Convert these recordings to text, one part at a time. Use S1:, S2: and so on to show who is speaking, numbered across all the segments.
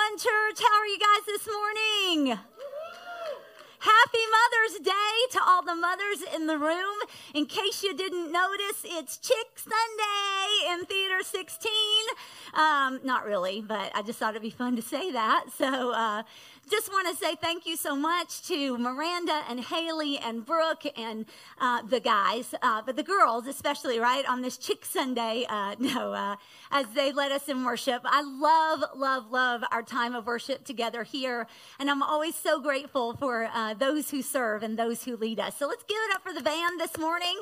S1: Well, good morning, One Church. How are you guys this morning? Happy Mother's Day to all the mothers in the room. In case you didn't notice, it's Chick Sunday in Theater 16. Um, not really, but I just thought it'd be fun to say that. So, uh, just want to say thank you so much to Miranda and Haley and Brooke and uh, the guys, uh, but the girls especially, right, on this Chick Sunday, uh, no, uh, as they led us in worship. I love, love, love our time of worship together here, and I'm always so grateful for uh, those who serve and those who lead us. So let's give it up for the band this morning.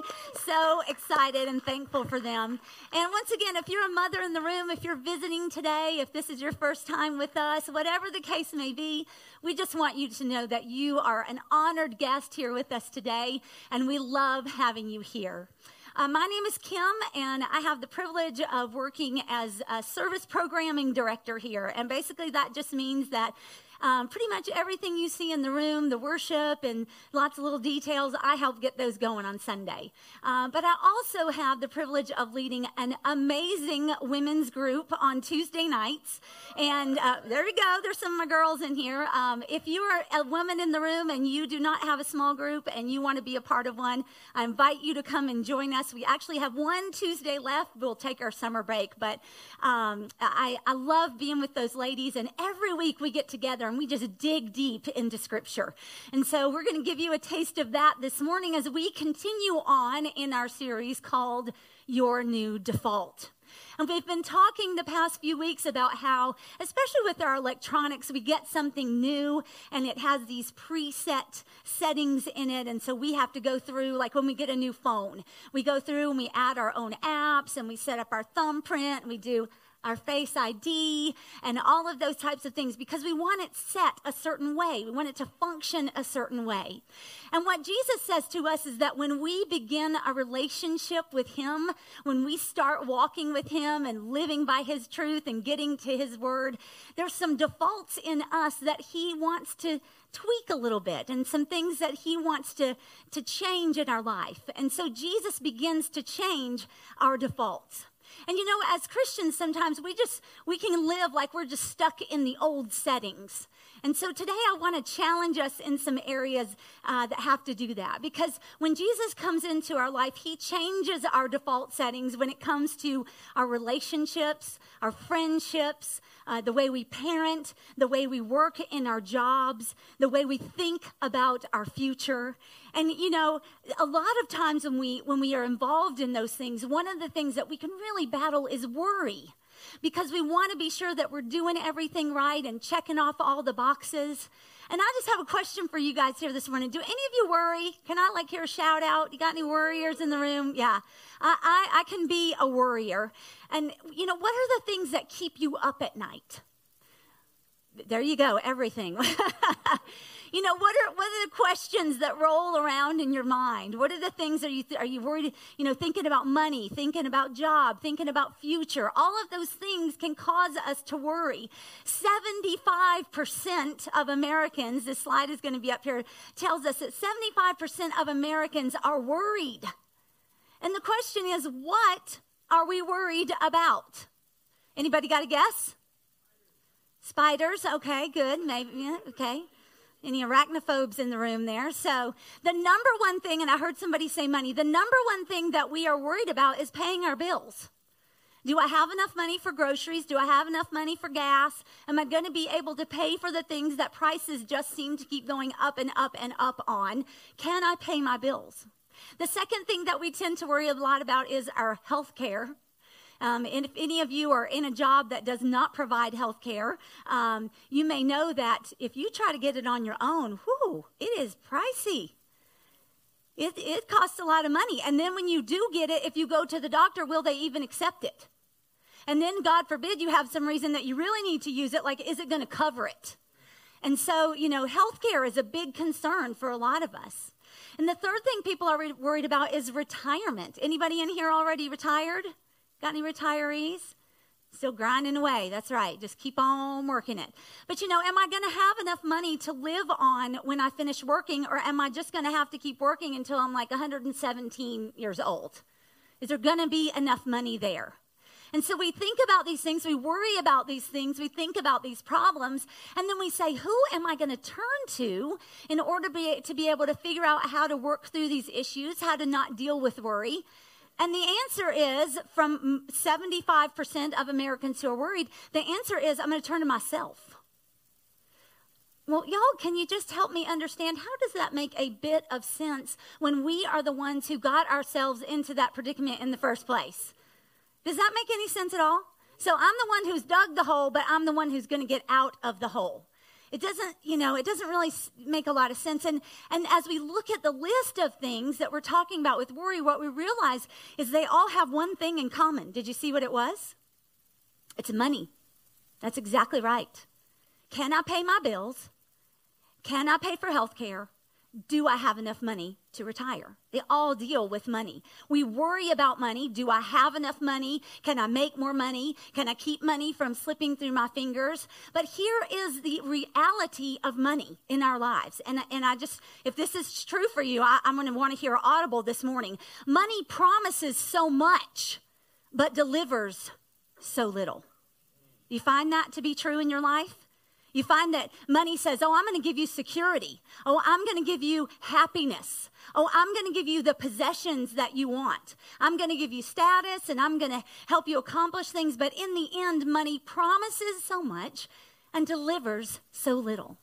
S1: So excited and thankful for them. And once again, if you're a mother in the room, if you're visiting today, if this is your first time with us, whatever the case may be, we just want you to know that you are an honored guest here with us today, and we love having you here. Uh, my name is Kim, and I have the privilege of working as a service programming director here. And basically, that just means that um, pretty much everything you see in the room, the worship and lots of little details, I help get those going on Sunday. Uh, but I also have the privilege of leading an amazing women's group on Tuesday nights. And uh, there you go. There's some of my girls in here. Um, if you are a woman in the room and you do not have a small group and you want to be a part of one, I invite you to come and join us. We actually have one Tuesday left. We'll take our summer break, but um, I, I love being with those ladies. And every week we get together and we just dig deep into Scripture. And so we're going to give you a taste of that this morning as we continue on in our series called Your New Default. And we've been talking the past few weeks about how, especially with our electronics, we get something new and it has these preset settings in it. And so we have to go through, like when we get a new phone, we go through and we add our own apps and we set up our thumbprint and we do our face ID, and all of those types of things because we want it set a certain way. We want it to function a certain way. And what Jesus says to us is that when we begin a relationship with Him, when we start walking with Him and living by His truth and getting to His Word, there's some defaults in us that He wants to tweak a little bit and some things that he wants to, to change in our life. And so Jesus begins to change our defaults. And you know, as Christians, sometimes we just, we can live like we're just stuck in the old settings. And so today I want to challenge us in some areas uh, that have to do that. Because when Jesus comes into our life, he changes our default settings when it comes to our relationships, our friendships, uh, the way we parent, the way we work in our jobs, the way we think about our future. And you know, a lot of times when we when we are involved in those things, one of the things that we can really battle is worry because we want to be sure that we're doing everything right and checking off all the boxes. And I just have a question for you guys here this morning. Do any of you worry? Can I like hear a shout out? You got any worriers in the room? Yeah. I, I, I can be a worrier. And you know, what are the things that keep you up at night? There you go, everything. You know, what are, what are the questions that roll around in your mind? What are the things are you, th- are you worried, you know, thinking about money, thinking about job, thinking about future? All of those things can cause us to worry. 75% of Americans, this slide is going to be up here, tells us that 75% of Americans are worried. And the question is, what are we worried about? Anybody got a guess? Spiders. Okay, good. Maybe. Okay any arachnophobes in the room there. So, the number one thing, and I heard somebody say money, the number one thing that we are worried about is paying our bills. Do I have enough money for groceries? Do I have enough money for gas? Am I going to be able to pay for the things that prices just seem to keep going up and up and up on? Can I pay my bills? The second thing that we tend to worry a lot about is our health care. Um, and if any of you are in a job that does not provide health care, um, you may know that if you try to get it on your own, whoo, it is pricey. It, it costs a lot of money. And then when you do get it, if you go to the doctor, will they even accept it? And then, God forbid, you have some reason that you really need to use it, like, is it going to cover it? And so, you know, healthcare is a big concern for a lot of us. And the third thing people are re- worried about is retirement. Anybody in here already retired? Got any retirees? Still grinding away. That's right. Just keep on working it. But you know, am I going to have enough money to live on when I finish working, or am I just going to have to keep working until I'm like 117 years old? Is there going to be enough money there? And so we think about these things, we worry about these things, we think about these problems, and then we say, Who am I going to turn to in order to be, to be able to figure out how to work through these issues, how to not deal with worry? And the answer is from 75% of Americans who are worried, the answer is I'm going to turn to myself. Well, y'all, can you just help me understand how does that make a bit of sense when we are the ones who got ourselves into that predicament in the first place? Does that make any sense at all? So I'm the one who's dug the hole, but I'm the one who's going to get out of the hole. It doesn't, you know, it doesn't really make a lot of sense. And, and as we look at the list of things that we're talking about with worry, what we realize is they all have one thing in common. Did you see what it was? It's money. That's exactly right. Can I pay my bills? Can I pay for health care? Do I have enough money to retire? They all deal with money. We worry about money. Do I have enough money? Can I make more money? Can I keep money from slipping through my fingers? But here is the reality of money in our lives. And, and I just, if this is true for you, I, I'm going to want to hear audible this morning. Money promises so much, but delivers so little. You find that to be true in your life? You find that money says, Oh, I'm going to give you security. Oh, I'm going to give you happiness. Oh, I'm going to give you the possessions that you want. I'm going to give you status and I'm going to help you accomplish things. But in the end, money promises so much and delivers so little.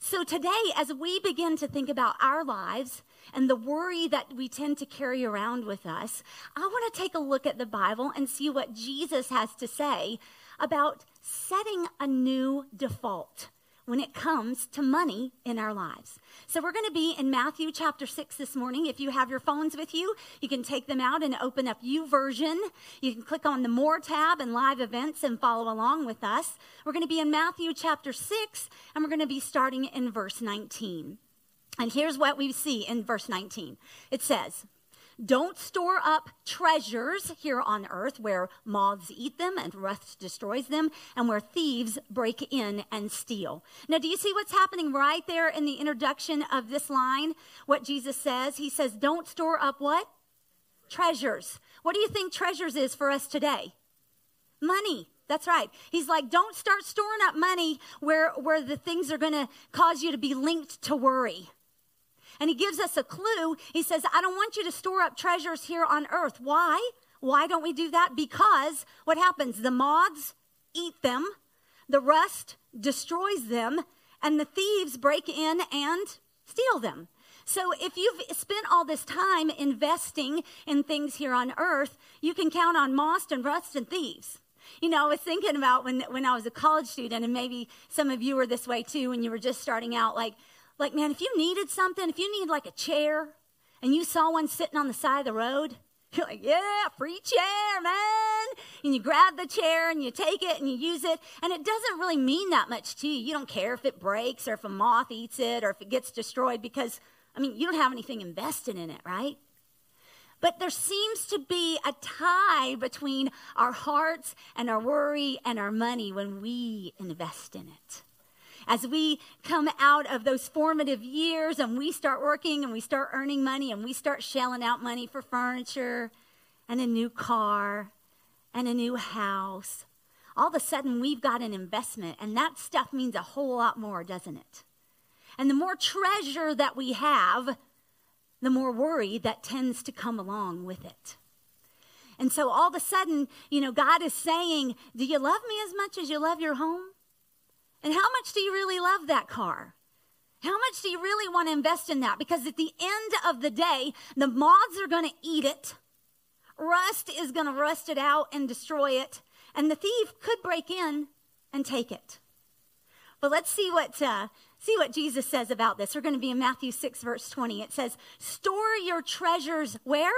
S1: So today, as we begin to think about our lives and the worry that we tend to carry around with us, I want to take a look at the Bible and see what Jesus has to say about setting a new default when it comes to money in our lives. So we're going to be in Matthew chapter 6 this morning. If you have your phones with you, you can take them out and open up YouVersion. You can click on the More tab and live events and follow along with us. We're going to be in Matthew chapter 6 and we're going to be starting in verse 19. And here's what we see in verse 19. It says, don't store up treasures here on earth where moths eat them and rust destroys them and where thieves break in and steal. Now, do you see what's happening right there in the introduction of this line? What Jesus says? He says, Don't store up what? Treasures. What do you think treasures is for us today? Money. That's right. He's like, don't start storing up money where, where the things are going to cause you to be linked to worry. And he gives us a clue. He says, I don't want you to store up treasures here on earth. Why? Why don't we do that? Because what happens? The moths eat them, the rust destroys them, and the thieves break in and steal them. So if you've spent all this time investing in things here on earth, you can count on moss and rust and thieves. You know, I was thinking about when, when I was a college student, and maybe some of you were this way too when you were just starting out. Like, like, man, if you needed something, if you need like a chair and you saw one sitting on the side of the road, you're like, yeah, free chair, man. And you grab the chair and you take it and you use it. And it doesn't really mean that much to you. You don't care if it breaks or if a moth eats it or if it gets destroyed because, I mean, you don't have anything invested in it, right? But there seems to be a tie between our hearts and our worry and our money when we invest in it as we come out of those formative years and we start working and we start earning money and we start shelling out money for furniture and a new car and a new house, all of a sudden we've got an investment and that stuff means a whole lot more, doesn't it? And the more treasure that we have, the more worry that tends to come along with it. And so all of a sudden, you know, God is saying, Do you love me as much as you love your home? And how much do you really love that car? How much do you really want to invest in that? Because at the end of the day, the moths are going to eat it. Rust is going to rust it out and destroy it. And the thief could break in and take it. But let's see what, uh, see what Jesus says about this. We're going to be in Matthew 6, verse 20. It says, Store your treasures where?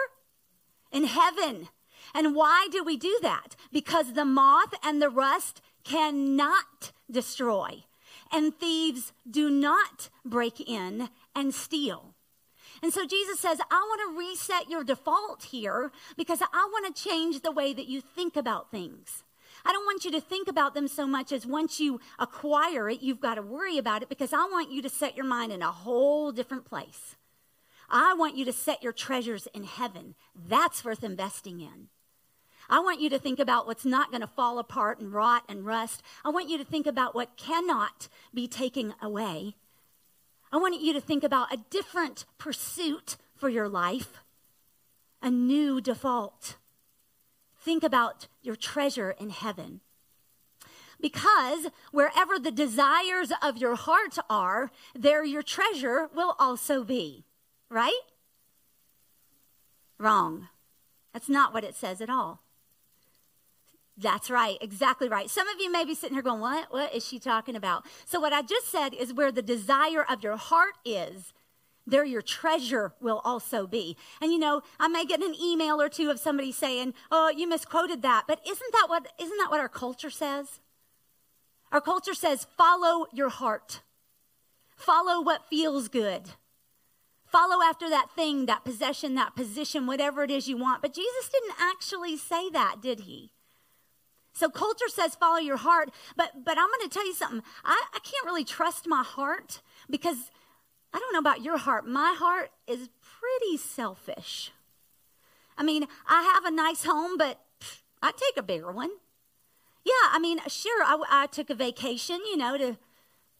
S1: In heaven. And why do we do that? Because the moth and the rust cannot destroy, and thieves do not break in and steal. And so Jesus says, I want to reset your default here because I want to change the way that you think about things. I don't want you to think about them so much as once you acquire it, you've got to worry about it because I want you to set your mind in a whole different place. I want you to set your treasures in heaven. That's worth investing in. I want you to think about what's not going to fall apart and rot and rust. I want you to think about what cannot be taken away. I want you to think about a different pursuit for your life, a new default. Think about your treasure in heaven. Because wherever the desires of your heart are, there your treasure will also be. Right? Wrong. That's not what it says at all. That's right, exactly right. Some of you may be sitting here going, What? What is she talking about? So, what I just said is where the desire of your heart is, there your treasure will also be. And you know, I may get an email or two of somebody saying, "Oh, you misquoted that." But isn't that what isn't that what our culture says? Our culture says, "Follow your heart. Follow what feels good. Follow after that thing, that possession, that position, whatever it is you want." But Jesus didn't actually say that, did he? So culture says follow your heart, but but I'm going to tell you something. I, I can't really trust my heart because I don't know about your heart. My heart is pretty selfish. I mean, I have a nice home, but I'd take a bigger one. Yeah, I mean, sure, I, I took a vacation, you know, to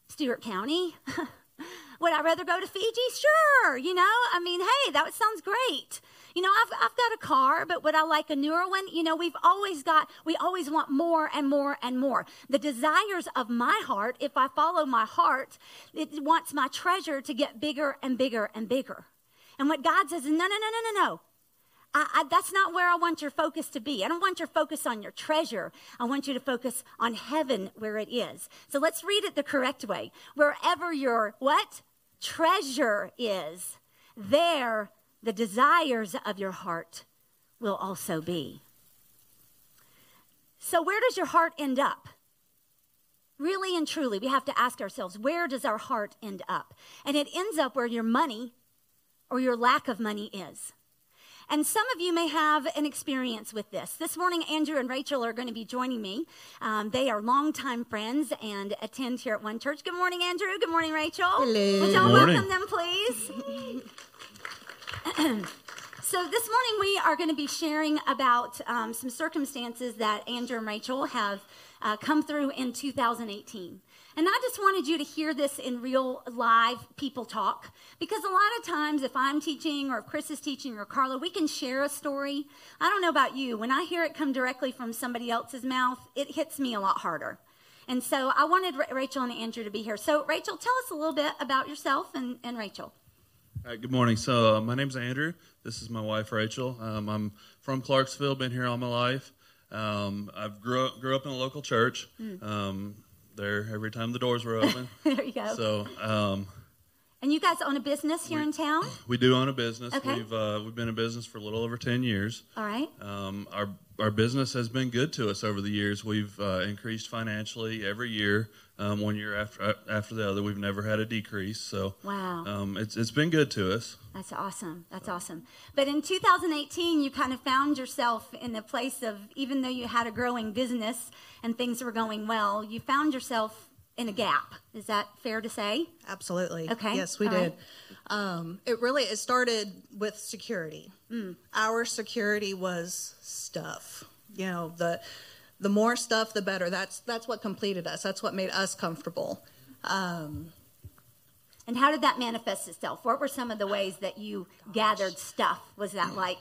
S1: Stewart County. Would I rather go to Fiji? Sure, you know, I mean, hey, that sounds great. You know, I've, I've got a car, but would I like a newer one? You know, we've always got, we always want more and more and more. The desires of my heart, if I follow my heart, it wants my treasure to get bigger and bigger and bigger. And what God says is, no, no, no, no, no, no. I, I, that's not where I want your focus to be. I don't want your focus on your treasure. I want you to focus on heaven where it is. So let's read it the correct way. Wherever your what? Treasure is, there the desires of your heart will also be. So, where does your heart end up? Really and truly, we have to ask ourselves where does our heart end up? And it ends up where your money or your lack of money is. And some of you may have an experience with this. This morning, Andrew and Rachel are going to be joining me. Um, they are longtime friends and attend here at One Church. Good morning, Andrew. Good morning, Rachel.
S2: Hello.
S1: Would y'all welcome them, please? so this morning we are going to be sharing about um, some circumstances that Andrew and Rachel have uh, come through in 2018. And I just wanted you to hear this in real live people talk because a lot of times, if I'm teaching or if Chris is teaching or Carla, we can share a story. I don't know about you. When I hear it come directly from somebody else's mouth, it hits me a lot harder. And so I wanted Rachel and Andrew to be here. So, Rachel, tell us a little bit about yourself and, and Rachel.
S2: Good morning. So, uh, my name's Andrew. This is my wife, Rachel. Um, I'm from Clarksville, been here all my life. Um, I've grew up, grew up in a local church. Mm. Um, there every time the doors were open.
S1: there you go.
S2: So, um,
S1: and you guys own a business here
S2: we,
S1: in town?
S2: We do own a business. Okay. We've uh, we've been in business for a little over ten years.
S1: All right.
S2: Um, our our business has been good to us over the years. We've uh, increased financially every year, um, one year after uh, after the other. We've never had a decrease. So
S1: wow,
S2: um, it's it's been good to us.
S1: That's awesome. That's so. awesome. But in 2018, you kind of found yourself in the place of even though you had a growing business and things were going well, you found yourself in a gap. Is that fair to say?
S3: Absolutely.
S1: Okay.
S3: Yes, we
S1: All
S3: did. Right. Um, it really it started with security. Mm. Our security was stuff. You know the the more stuff, the better. That's that's what completed us. That's what made us comfortable. Um,
S1: and how did that manifest itself? What were some of the ways that you gosh. gathered stuff? Was that like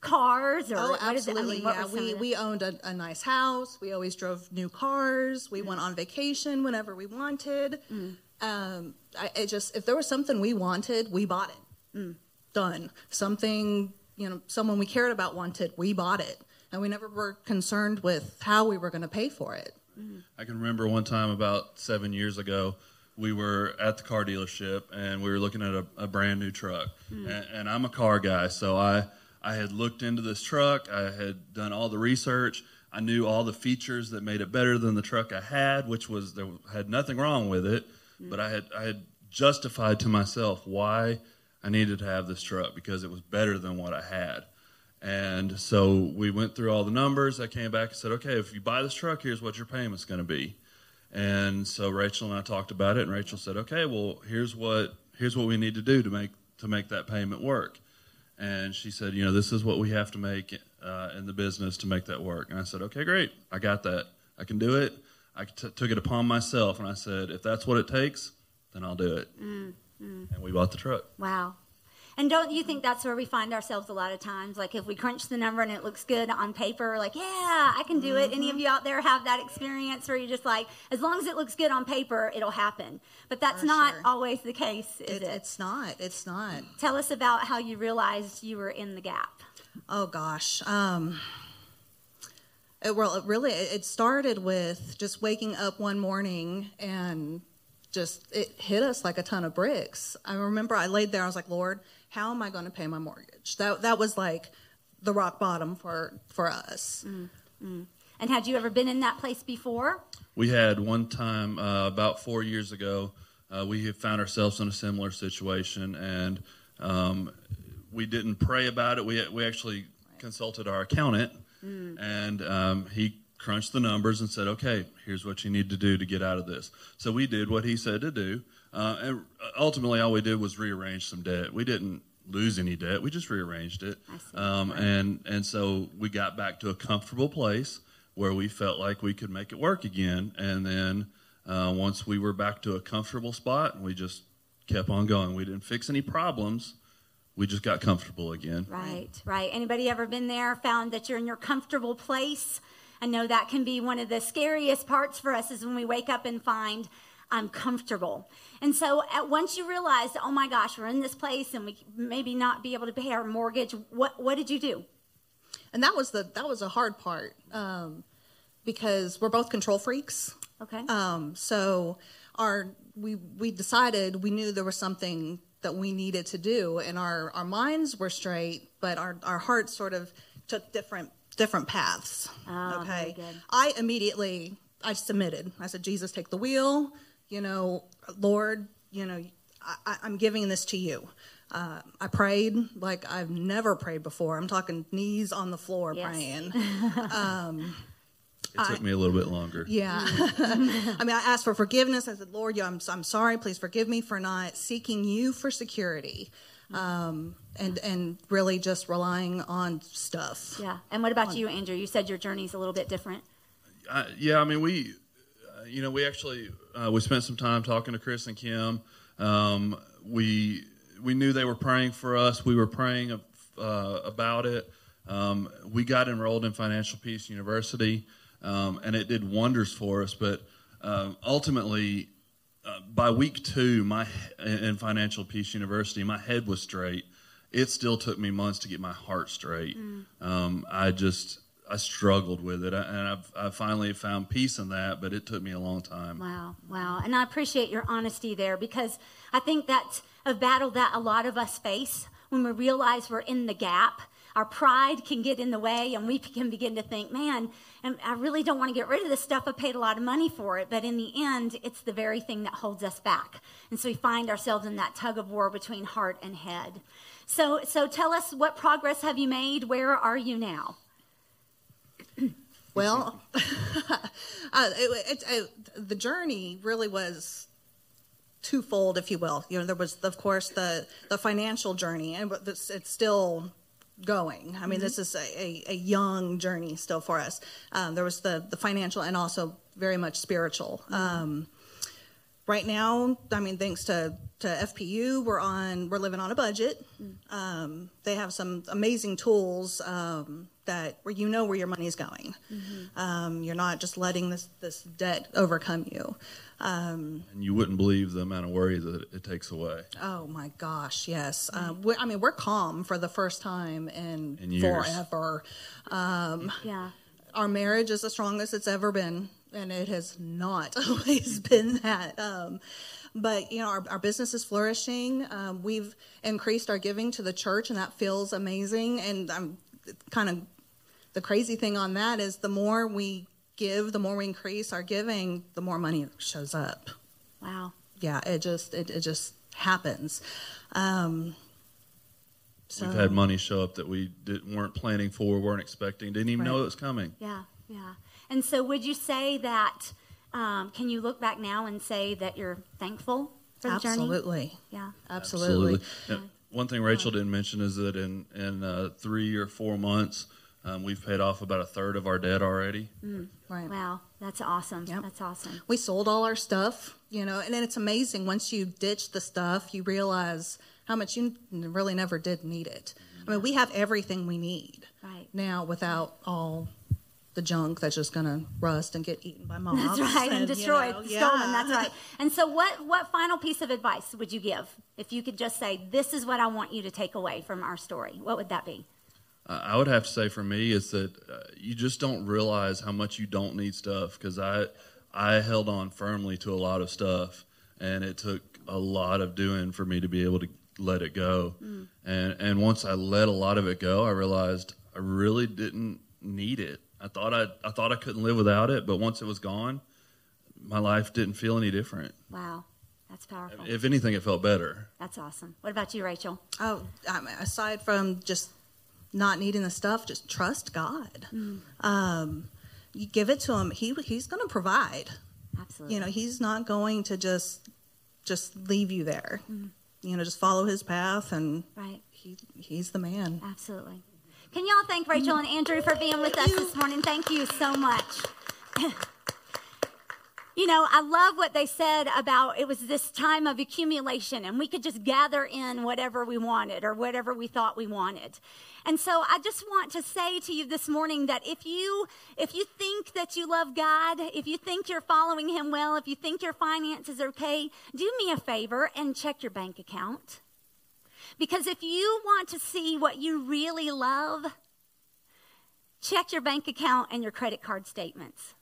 S1: cars or
S3: oh absolutely yeah we we owned a, a, nice house we always drove new cars we mm. went on vacation whenever we wanted mm. um, I, it just if there was something we wanted we bought it mm. done something you know someone we cared about wanted we bought it and we never were concerned with how we were going to pay for it
S2: mm. i can remember one time about seven years ago we were at the car dealership and we were looking at a, a brand new truck mm. and, and i'm a car guy so i I had looked into this truck. I had done all the research. I knew all the features that made it better than the truck I had, which was there had nothing wrong with it. Mm-hmm. But I had I had justified to myself why I needed to have this truck because it was better than what I had. And so we went through all the numbers. I came back and said, okay, if you buy this truck, here's what your payment's going to be. And so Rachel and I talked about it, and Rachel said, okay, well, here's what here's what we need to do to make to make that payment work and she said, you know, this is what we have to make uh, in the business to make that work. And I said, okay, great. I got that. I can do it. I t- took it upon myself and I said, if that's what it takes, then I'll do it. Mm, mm. And we bought the truck.
S1: Wow. And don't you think that's where we find ourselves a lot of times? Like if we crunch the number and it looks good on paper, like, yeah, I can do it. Mm-hmm. Any of you out there have that experience where you're just like, as long as it looks good on paper, it'll happen. But that's For not sure. always the case, is it, it?
S3: It's not. It's not.
S1: Tell us about how you realized you were in the gap.
S3: Oh, gosh. Um, it, well, it really, it started with just waking up one morning and just it hit us like a ton of bricks. I remember I laid there. I was like, Lord, how am I going to pay my mortgage? That that was like the rock bottom for for us. Mm-hmm.
S1: And had you ever been in that place before?
S2: We had one time uh, about four years ago. Uh, we had found ourselves in a similar situation, and um, we didn't pray about it. We we actually consulted our accountant, mm. and um, he crunched the numbers and said, "Okay, here's what you need to do to get out of this." So we did what he said to do. Uh, and ultimately, all we did was rearrange some debt. We didn't lose any debt. We just rearranged it. Um, and and so we got back to a comfortable place where we felt like we could make it work again. And then uh, once we were back to a comfortable spot, we just kept on going. We didn't fix any problems. We just got comfortable again.
S1: Right, right. Anybody ever been there? Found that you're in your comfortable place? I know that can be one of the scariest parts for us is when we wake up and find I'm comfortable. And so at, once you realize, oh my gosh, we're in this place and we maybe not be able to pay our mortgage, what, what did you do?
S3: And that was the that was a hard part um, because we're both control freaks.
S1: Okay.
S3: Um, so our we we decided we knew there was something that we needed to do, and our our minds were straight, but our our hearts sort of took different different paths.
S1: Oh,
S3: okay. I immediately I submitted. I said, Jesus, take the wheel you know, Lord, you know, I, am giving this to you. Uh, I prayed like I've never prayed before. I'm talking knees on the floor yes. praying. Um,
S2: it took I, me a little bit longer.
S3: Yeah. I mean, I asked for forgiveness. I said, Lord, I'm, I'm sorry. Please forgive me for not seeking you for security. Um, and and really just relying on stuff.
S1: Yeah. And what about on, you, Andrew? You said your journey's a little bit different.
S2: Uh, yeah. I mean, we you know, we actually uh, we spent some time talking to Chris and Kim. Um, we we knew they were praying for us. We were praying uh, about it. Um, we got enrolled in Financial Peace University, um, and it did wonders for us. But uh, ultimately, uh, by week two, my in Financial Peace University, my head was straight. It still took me months to get my heart straight. Mm. I just I struggled with it, and I've, I finally found peace in that, but it took me a long time.
S1: Wow, wow. And I appreciate your honesty there because I think that's a battle that a lot of us face when we realize we're in the gap. Our pride can get in the way, and we can begin to think, man, I really don't want to get rid of this stuff. I paid a lot of money for it. But in the end, it's the very thing that holds us back. And so we find ourselves in that tug of war between heart and head. So, so tell us what progress have you made? Where are you now?
S3: Well, uh, it, it, it, the journey really was twofold, if you will. You know, there was, of course, the the financial journey, and it's, it's still going. I mean, mm-hmm. this is a, a, young journey still for us. Um, there was the the financial and also very much spiritual. Mm-hmm. Um, right now, I mean, thanks to to FPU, we're on we're living on a budget. Mm. Um, they have some amazing tools um, that where you know where your money is going. Mm-hmm. Um, you're not just letting this this debt overcome you.
S2: Um, and you wouldn't believe the amount of worry that it takes away.
S3: Oh my gosh, yes. Mm-hmm. I mean, we're calm for the first time in, in forever. Um,
S1: yeah.
S3: Our marriage is the strongest it's ever been, and it has not always been that. Um, but you know our, our business is flourishing um, we've increased our giving to the church and that feels amazing and i'm kind of the crazy thing on that is the more we give, the more we increase our giving, the more money shows up.
S1: Wow.
S3: Yeah, it just it, it just happens. Um,
S2: so. We've had money show up that we didn't, weren't planning for, weren't expecting, didn't even right. know it was coming.
S1: Yeah, yeah. And so, would you say that? Um, can you look back now and say that you're thankful for the journey?
S3: Absolutely.
S1: journey? Yeah,
S3: absolutely.
S2: absolutely. Yeah. One thing Rachel didn't mention is that in in uh, three or four months, Um, we've paid off about a third of our debt already.
S3: Right.
S1: Wow, that's awesome.
S3: Yep.
S1: That's awesome.
S3: We sold all our stuff, you know, and then it's amazing once you ditch the stuff, you realize how much you really never did need it. I mean, we have everything we need
S1: Right.
S3: now without all the junk that's just going to rust and get eaten by moths.
S1: That's right, and,
S3: you
S1: destroyed,
S3: know,
S1: stolen.
S3: yeah.
S1: That's right. And so, what what final piece of advice would you give if you could just say, "This is what I want you to take away from our story"? What would that be?
S2: Uh, I would have to say for me is that uh, you just don't realize how much you don't need stuff because I I held on firmly to a lot of stuff and it took a lot of doing for me to be able to let it go. And and once I let a lot of it go, I realized I really didn't need it. I thought I I thought I couldn't live without it, but once it was gone, my life didn't feel any different.
S1: Wow, that's powerful.
S2: If anything, it felt better.
S1: That's awesome. What about you, Rachel?
S3: Oh, I mean, aside from just not needing the stuff, just trust God. Um, you give it to Him; He He's going to provide.
S1: Absolutely.
S3: You know, He's not going to just just leave you there. You know, just follow His path, and
S1: right.
S3: he He's the man.
S1: Absolutely. Can y'all thank Rachel and Andrew for being with us this morning? Thank you so much. you know, I love what they said about it was this time of accumulation and we could just gather in whatever we wanted or whatever we thought we wanted. And so I just want to say to you this morning that if you if you think that you love God, if you think you're following him well, if you think your finances are okay, do me a favor and check your bank account. Because if you want to see what you really love, check your bank account and your credit card statements.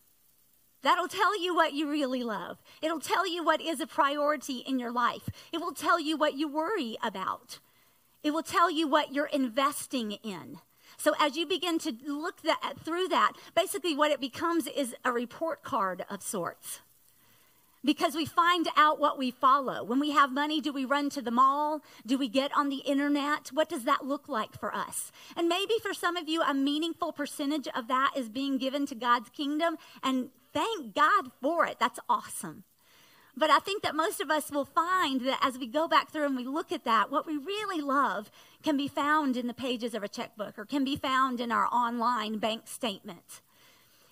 S1: That'll tell you what you really love. It'll tell you what is a priority in your life. It will tell you what you worry about. It will tell you what you're investing in. So as you begin to look that, through that, basically what it becomes is a report card of sorts because we find out what we follow. When we have money, do we run to the mall? Do we get on the internet? What does that look like for us? And maybe for some of you, a meaningful percentage of that is being given to God's kingdom, and thank God for it. That's awesome. But I think that most of us will find that as we go back through and we look at that, what we really love can be found in the pages of a checkbook or can be found in our online bank statement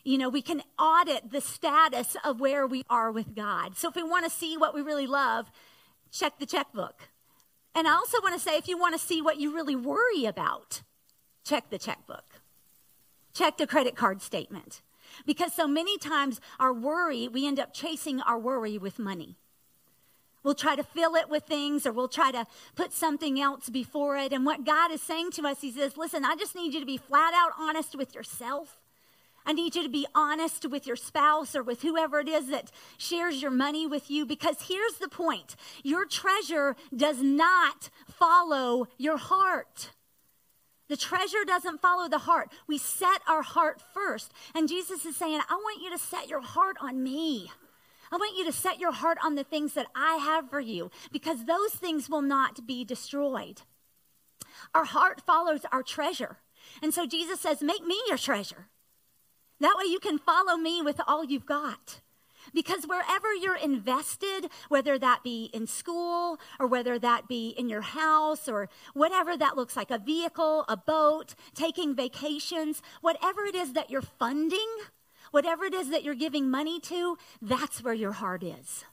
S1: you know, we can audit the status of where we are with God. So if we want to see what we really love, check the checkbook. And I also want to say if you want to see what you really worry about, check the checkbook. Check the credit card statement. Because so many times our worry, we end up chasing our worry with money. We'll try to fill it with things or we'll try to put something else before it. And what God is saying to us, He says, listen, I just need you to be flat out honest with yourself. I need you to be honest with your spouse or with whoever it is that shares your money with you because here's the point your treasure does not follow your heart. The treasure doesn't follow the heart. We set our heart first. And Jesus is saying, I want you to set your heart on me. I want you to set your heart on the things that I have for you because those things will not be destroyed. Our heart follows our treasure. And so Jesus says, Make me your treasure. That way you can follow me with all you've got. Because wherever you're invested, whether that be in school or whether that be in your house or whatever that looks like, a vehicle, a boat, taking vacations, whatever it is that you're funding, whatever it is that you're giving money to, that's where your heart is.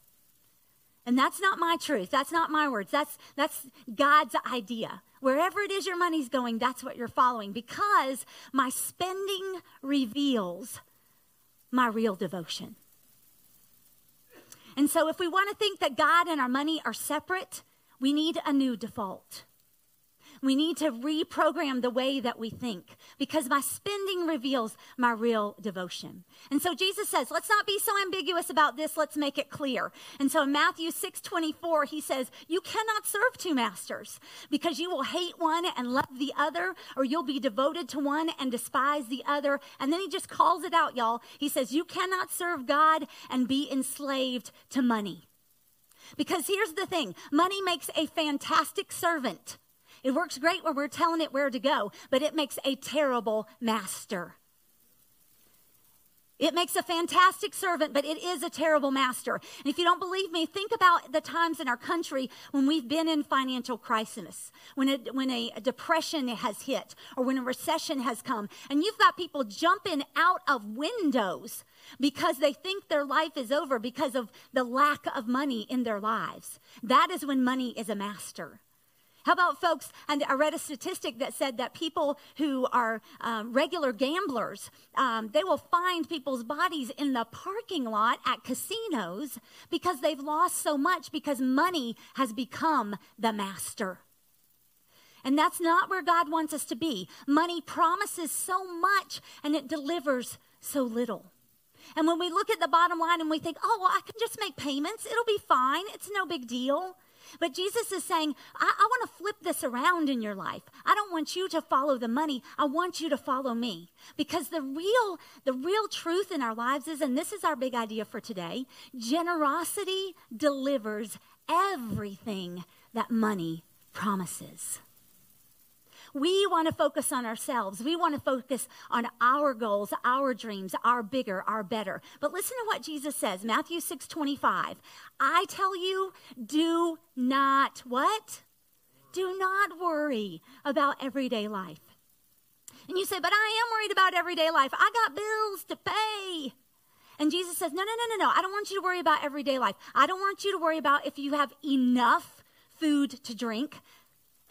S1: And that's not my truth. That's not my words. That's, that's God's idea. Wherever it is your money's going, that's what you're following because my spending reveals my real devotion. And so, if we want to think that God and our money are separate, we need a new default. We need to reprogram the way that we think because my spending reveals my real devotion. And so Jesus says, let's not be so ambiguous about this, let's make it clear. And so in Matthew 6 24, he says, You cannot serve two masters because you will hate one and love the other, or you'll be devoted to one and despise the other. And then he just calls it out, y'all. He says, You cannot serve God and be enslaved to money. Because here's the thing money makes a fantastic servant. It works great when we're telling it where to go, but it makes a terrible master. It makes a fantastic servant, but it is a terrible master. And if you don't believe me, think about the times in our country when we've been in financial crisis, when, it, when a, a depression has hit, or when a recession has come, and you've got people jumping out of windows because they think their life is over because of the lack of money in their lives. That is when money is a master. How about folks? And I read a statistic that said that people who are um, regular gamblers, um, they will find people's bodies in the parking lot at casinos because they've lost so much because money has become the master. And that's not where God wants us to be. Money promises so much and it delivers so little. And when we look at the bottom line and we think, oh, well, I can just make payments, it'll be fine, it's no big deal. But Jesus is saying, I, I want to flip this around in your life. I don't want you to follow the money. I want you to follow me. Because the real, the real truth in our lives is, and this is our big idea for today, generosity delivers everything that money promises. We want to focus on ourselves. We want to focus on our goals, our dreams, our bigger, our better. But listen to what Jesus says, Matthew 6 25. I tell you, do not what? Do not worry about everyday life. And you say, but I am worried about everyday life. I got bills to pay. And Jesus says, no, no, no, no, no. I don't want you to worry about everyday life. I don't want you to worry about if you have enough food to drink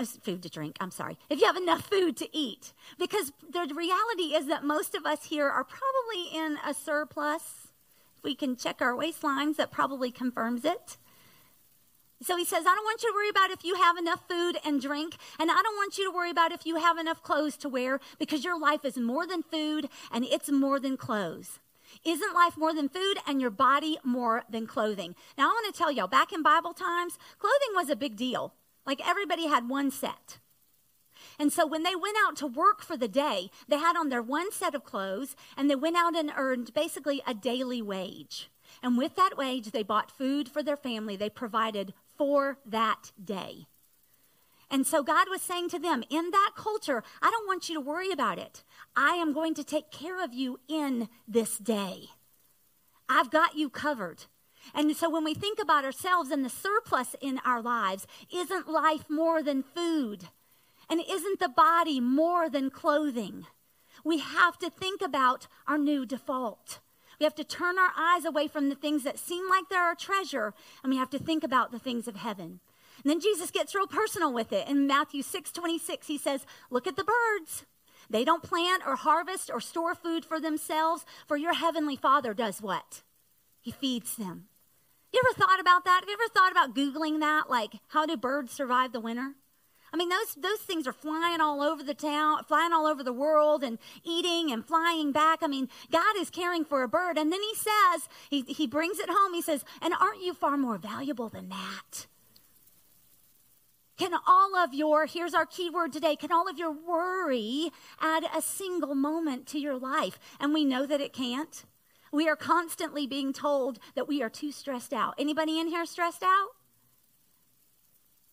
S1: Uh, food to drink, I'm sorry, if you have enough food to eat. Because the reality is that most of us here are probably in a surplus. If we can check our waistlines, that probably confirms it. So he says, I don't want you to worry about if you have enough food and drink, and I don't want you to worry about if you have enough clothes to wear, because your life is more than food and it's more than clothes. Isn't life more than food and your body more than clothing? Now, I want to tell y'all, back in Bible times, clothing was a big deal. Like everybody had one set. And so when they went out to work for the day, they had on their one set of clothes and they went out and earned basically a daily wage. And with that wage, they bought food for their family. They provided for that day. And so God was saying to them, in that culture, I don't want you to worry about it. I am going to take care of you in this day. I've got you covered. And so when we think about ourselves and the surplus in our lives, isn't life more than food? And isn't the body more than clothing? We have to think about our new default. We have to turn our eyes away from the things that seem like they're our treasure, and we have to think about the things of heaven. And then Jesus gets real personal with it. In Matthew 6 26, he says, Look at the birds. They don't plant or harvest or store food for themselves, for your heavenly Father does what? He feeds them. You ever thought about that? Have you ever thought about Googling that? Like, how do birds survive the winter? I mean, those, those things are flying all over the town, flying all over the world and eating and flying back. I mean, God is caring for a bird. And then he says, he, he brings it home. He says, and aren't you far more valuable than that? Can all of your, here's our key word today, can all of your worry add a single moment to your life? And we know that it can't. We are constantly being told that we are too stressed out. Anybody in here stressed out?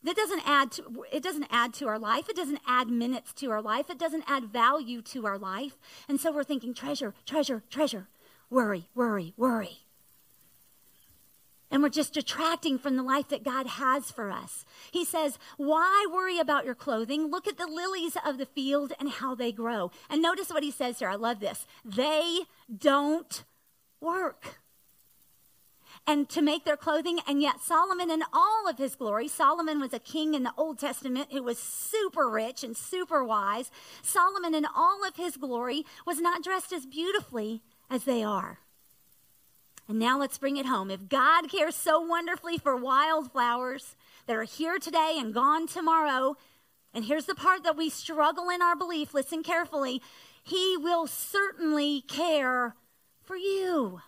S1: That doesn't add to, it doesn't add to our life. It doesn't add minutes to our life. It doesn't add value to our life. And so we're thinking treasure, treasure, treasure. Worry, worry, worry. And we're just detracting from the life that God has for us. He says, Why worry about your clothing? Look at the lilies of the field and how they grow. And notice what he says here. I love this. They don't work and to make their clothing. And yet, Solomon, in all of his glory, Solomon was a king in the Old Testament who was super rich and super wise. Solomon, in all of his glory, was not dressed as beautifully as they are. And now let's bring it home. If God cares so wonderfully for wildflowers that are here today and gone tomorrow, and here's the part that we struggle in our belief, listen carefully, He will certainly care for you.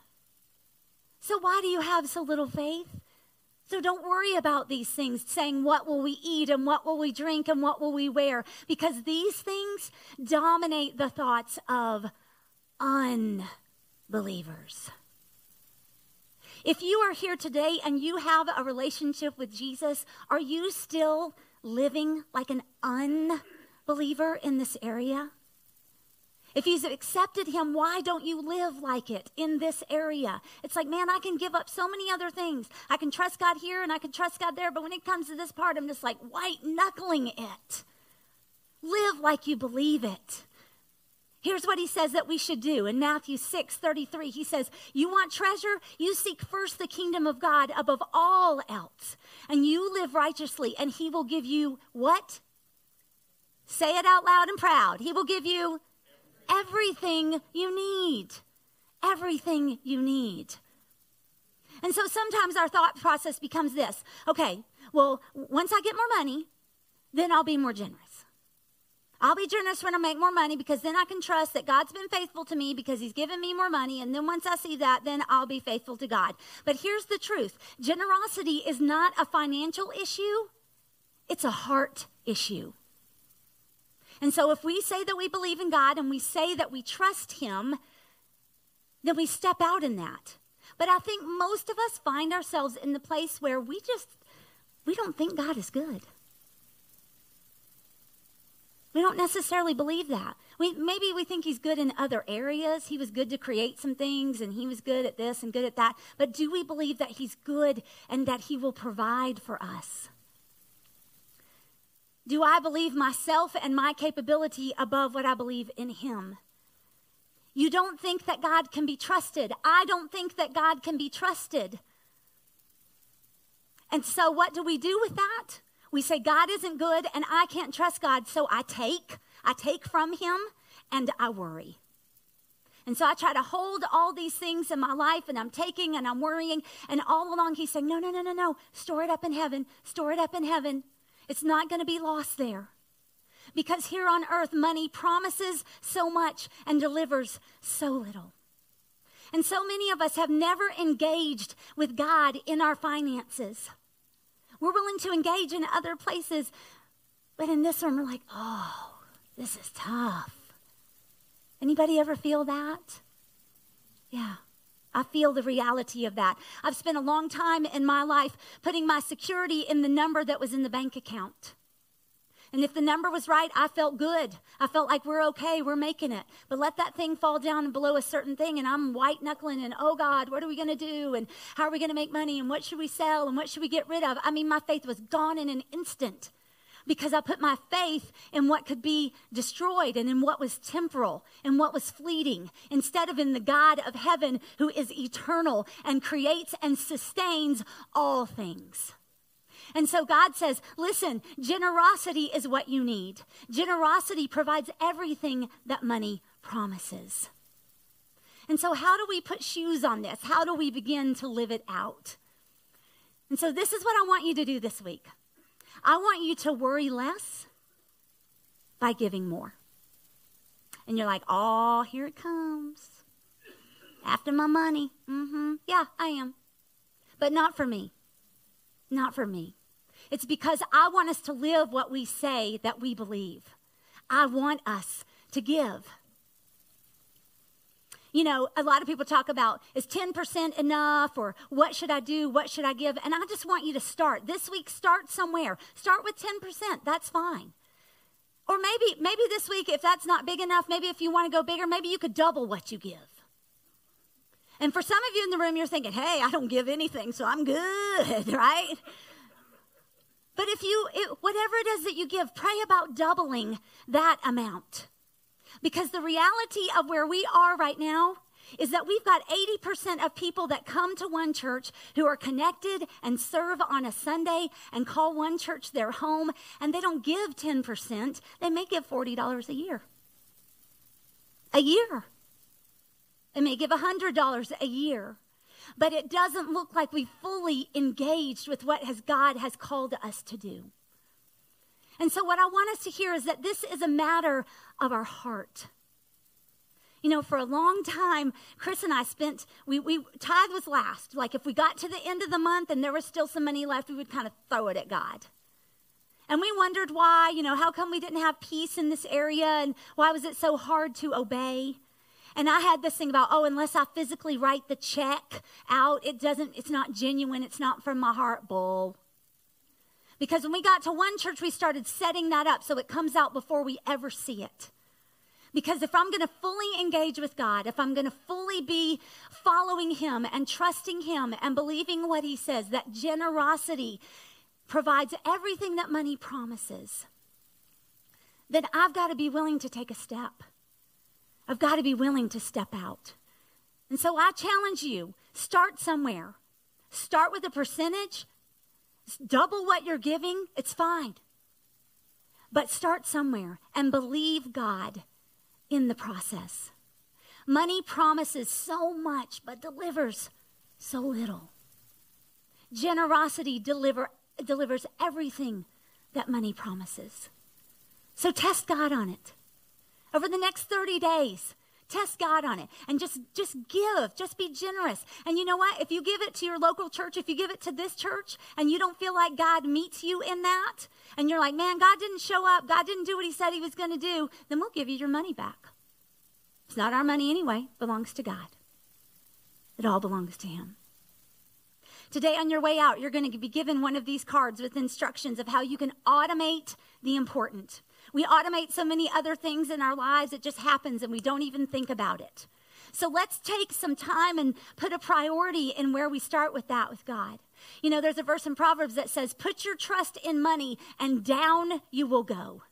S1: So, why do you have so little faith? So don't worry about these things, saying, What will we eat and what will we drink and what will we wear? Because these things dominate the thoughts of unbelievers. If you are here today and you have a relationship with Jesus, are you still living like an unbeliever in this area? If you've accepted him, why don't you live like it in this area? It's like, man, I can give up so many other things. I can trust God here and I can trust God there, but when it comes to this part, I'm just like white knuckling it. Live like you believe it. Here's what he says that we should do in Matthew 6 33. He says, You want treasure? You seek first the kingdom of God above all else, and you live righteously, and he will give you what? Say it out loud and proud. He will give you everything you need. Everything you need. And so sometimes our thought process becomes this okay, well, once I get more money, then I'll be more generous. I'll be generous when I make more money because then I can trust that God's been faithful to me because He's given me more money. And then once I see that, then I'll be faithful to God. But here's the truth generosity is not a financial issue, it's a heart issue. And so if we say that we believe in God and we say that we trust Him, then we step out in that. But I think most of us find ourselves in the place where we just we don't think God is good. We don't necessarily believe that. We, maybe we think he's good in other areas. He was good to create some things and he was good at this and good at that. But do we believe that he's good and that he will provide for us? Do I believe myself and my capability above what I believe in Him? You don't think that God can be trusted. I don't think that God can be trusted. And so, what do we do with that? We say, God isn't good and I can't trust God, so I take. I take from Him and I worry. And so I try to hold all these things in my life and I'm taking and I'm worrying. And all along, He's saying, No, no, no, no, no. Store it up in heaven. Store it up in heaven. It's not going to be lost there. Because here on earth, money promises so much and delivers so little. And so many of us have never engaged with God in our finances. We're willing to engage in other places, but in this one, we're like, oh, this is tough. Anybody ever feel that? Yeah. I feel the reality of that. I've spent a long time in my life putting my security in the number that was in the bank account. And if the number was right, I felt good. I felt like we're okay, we're making it. But let that thing fall down below a certain thing, and I'm white knuckling, and oh God, what are we going to do? And how are we going to make money? And what should we sell? And what should we get rid of? I mean, my faith was gone in an instant because I put my faith in what could be destroyed and in what was temporal and what was fleeting instead of in the God of heaven who is eternal and creates and sustains all things. And so God says, listen, generosity is what you need. Generosity provides everything that money promises. And so, how do we put shoes on this? How do we begin to live it out? And so, this is what I want you to do this week. I want you to worry less by giving more. And you're like, oh, here it comes. After my money. Mm-hmm. Yeah, I am. But not for me. Not for me. It's because I want us to live what we say that we believe. I want us to give. You know, a lot of people talk about is 10% enough or what should I do? What should I give? And I just want you to start. This week, start somewhere. Start with 10%. That's fine. Or maybe, maybe this week, if that's not big enough, maybe if you want to go bigger, maybe you could double what you give. And for some of you in the room, you're thinking, hey, I don't give anything, so I'm good, right? But if you, it, whatever it is that you give, pray about doubling that amount. Because the reality of where we are right now is that we've got 80% of people that come to one church who are connected and serve on a Sunday and call one church their home, and they don't give 10%. They may give $40 a year. A year. They may give $100 a year but it doesn't look like we fully engaged with what has God has called us to do. And so what I want us to hear is that this is a matter of our heart. You know, for a long time, Chris and I spent, we, we, tithe was last. Like if we got to the end of the month and there was still some money left, we would kind of throw it at God. And we wondered why, you know, how come we didn't have peace in this area and why was it so hard to obey? And I had this thing about, oh, unless I physically write the check out, it doesn't, it's not genuine, it's not from my heart. Bull. Because when we got to one church, we started setting that up so it comes out before we ever see it. Because if I'm going to fully engage with God, if I'm going to fully be following Him and trusting Him and believing what He says, that generosity provides everything that money promises, then I've got to be willing to take a step. I've got to be willing to step out. And so I challenge you start somewhere. Start with a percentage, double what you're giving, it's fine. But start somewhere and believe God in the process. Money promises so much, but delivers so little. Generosity deliver, delivers everything that money promises. So test God on it. Over the next 30 days, test God on it and just just give, just be generous. And you know what? If you give it to your local church, if you give it to this church and you don't feel like God meets you in that and you're like, "Man, God didn't show up. God didn't do what he said he was going to do." Then we'll give you your money back. It's not our money anyway, it belongs to God. It all belongs to him. Today, on your way out, you're going to be given one of these cards with instructions of how you can automate the important. We automate so many other things in our lives, it just happens and we don't even think about it. So let's take some time and put a priority in where we start with that with God. You know, there's a verse in Proverbs that says, Put your trust in money and down you will go.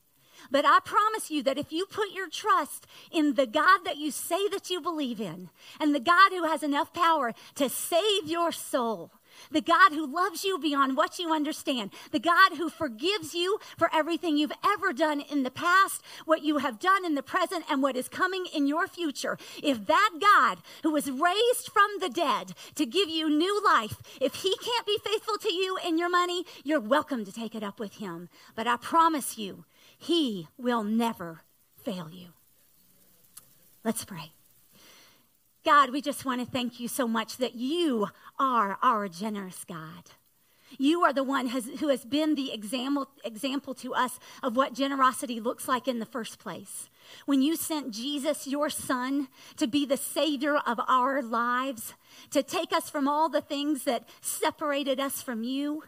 S1: But I promise you that if you put your trust in the God that you say that you believe in, and the God who has enough power to save your soul, the God who loves you beyond what you understand, the God who forgives you for everything you've ever done in the past, what you have done in the present, and what is coming in your future. If that God who was raised from the dead to give you new life, if he can't be faithful to you in your money, you're welcome to take it up with him. But I promise you, he will never fail you. Let's pray. God, we just want to thank you so much that you are our generous God. You are the one has, who has been the example, example to us of what generosity looks like in the first place. When you sent Jesus, your son, to be the savior of our lives, to take us from all the things that separated us from you,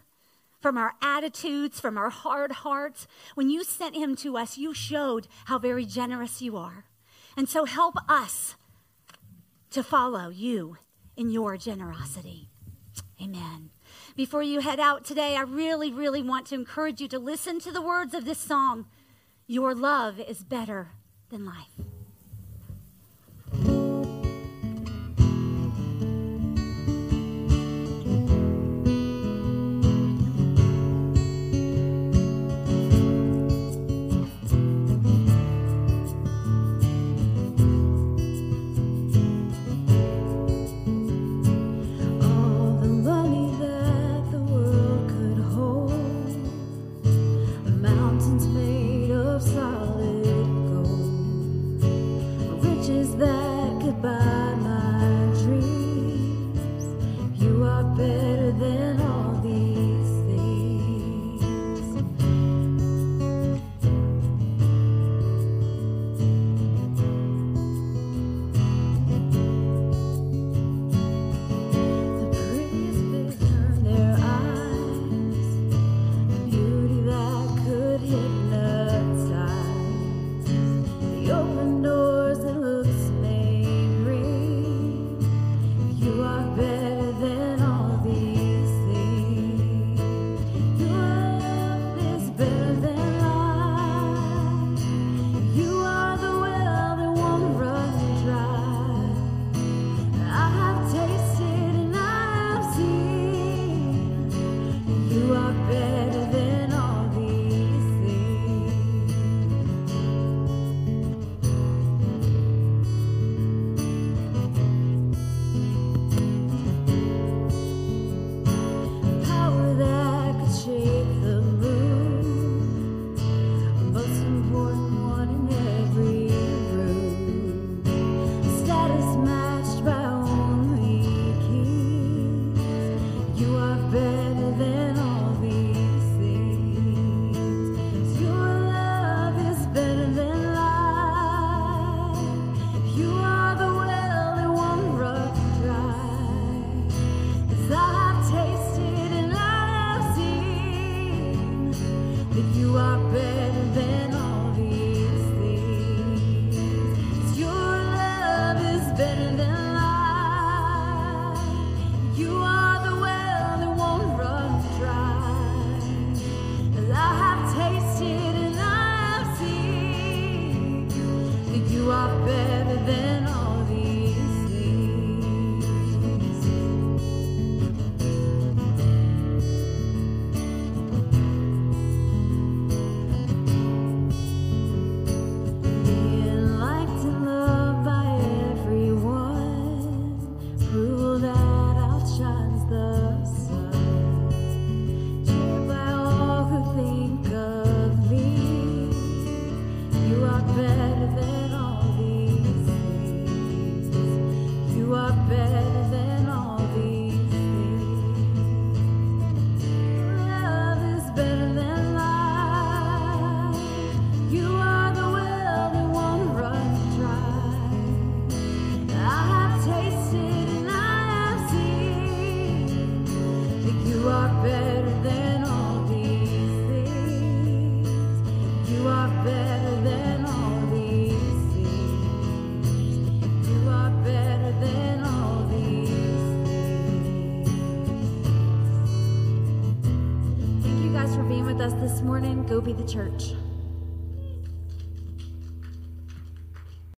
S1: from our attitudes, from our hard hearts, when you sent him to us, you showed how very generous you are. And so help us to follow you in your generosity. Amen. Before you head out today, I really, really want to encourage you to listen to the words of this song Your love is better than life.
S4: Church.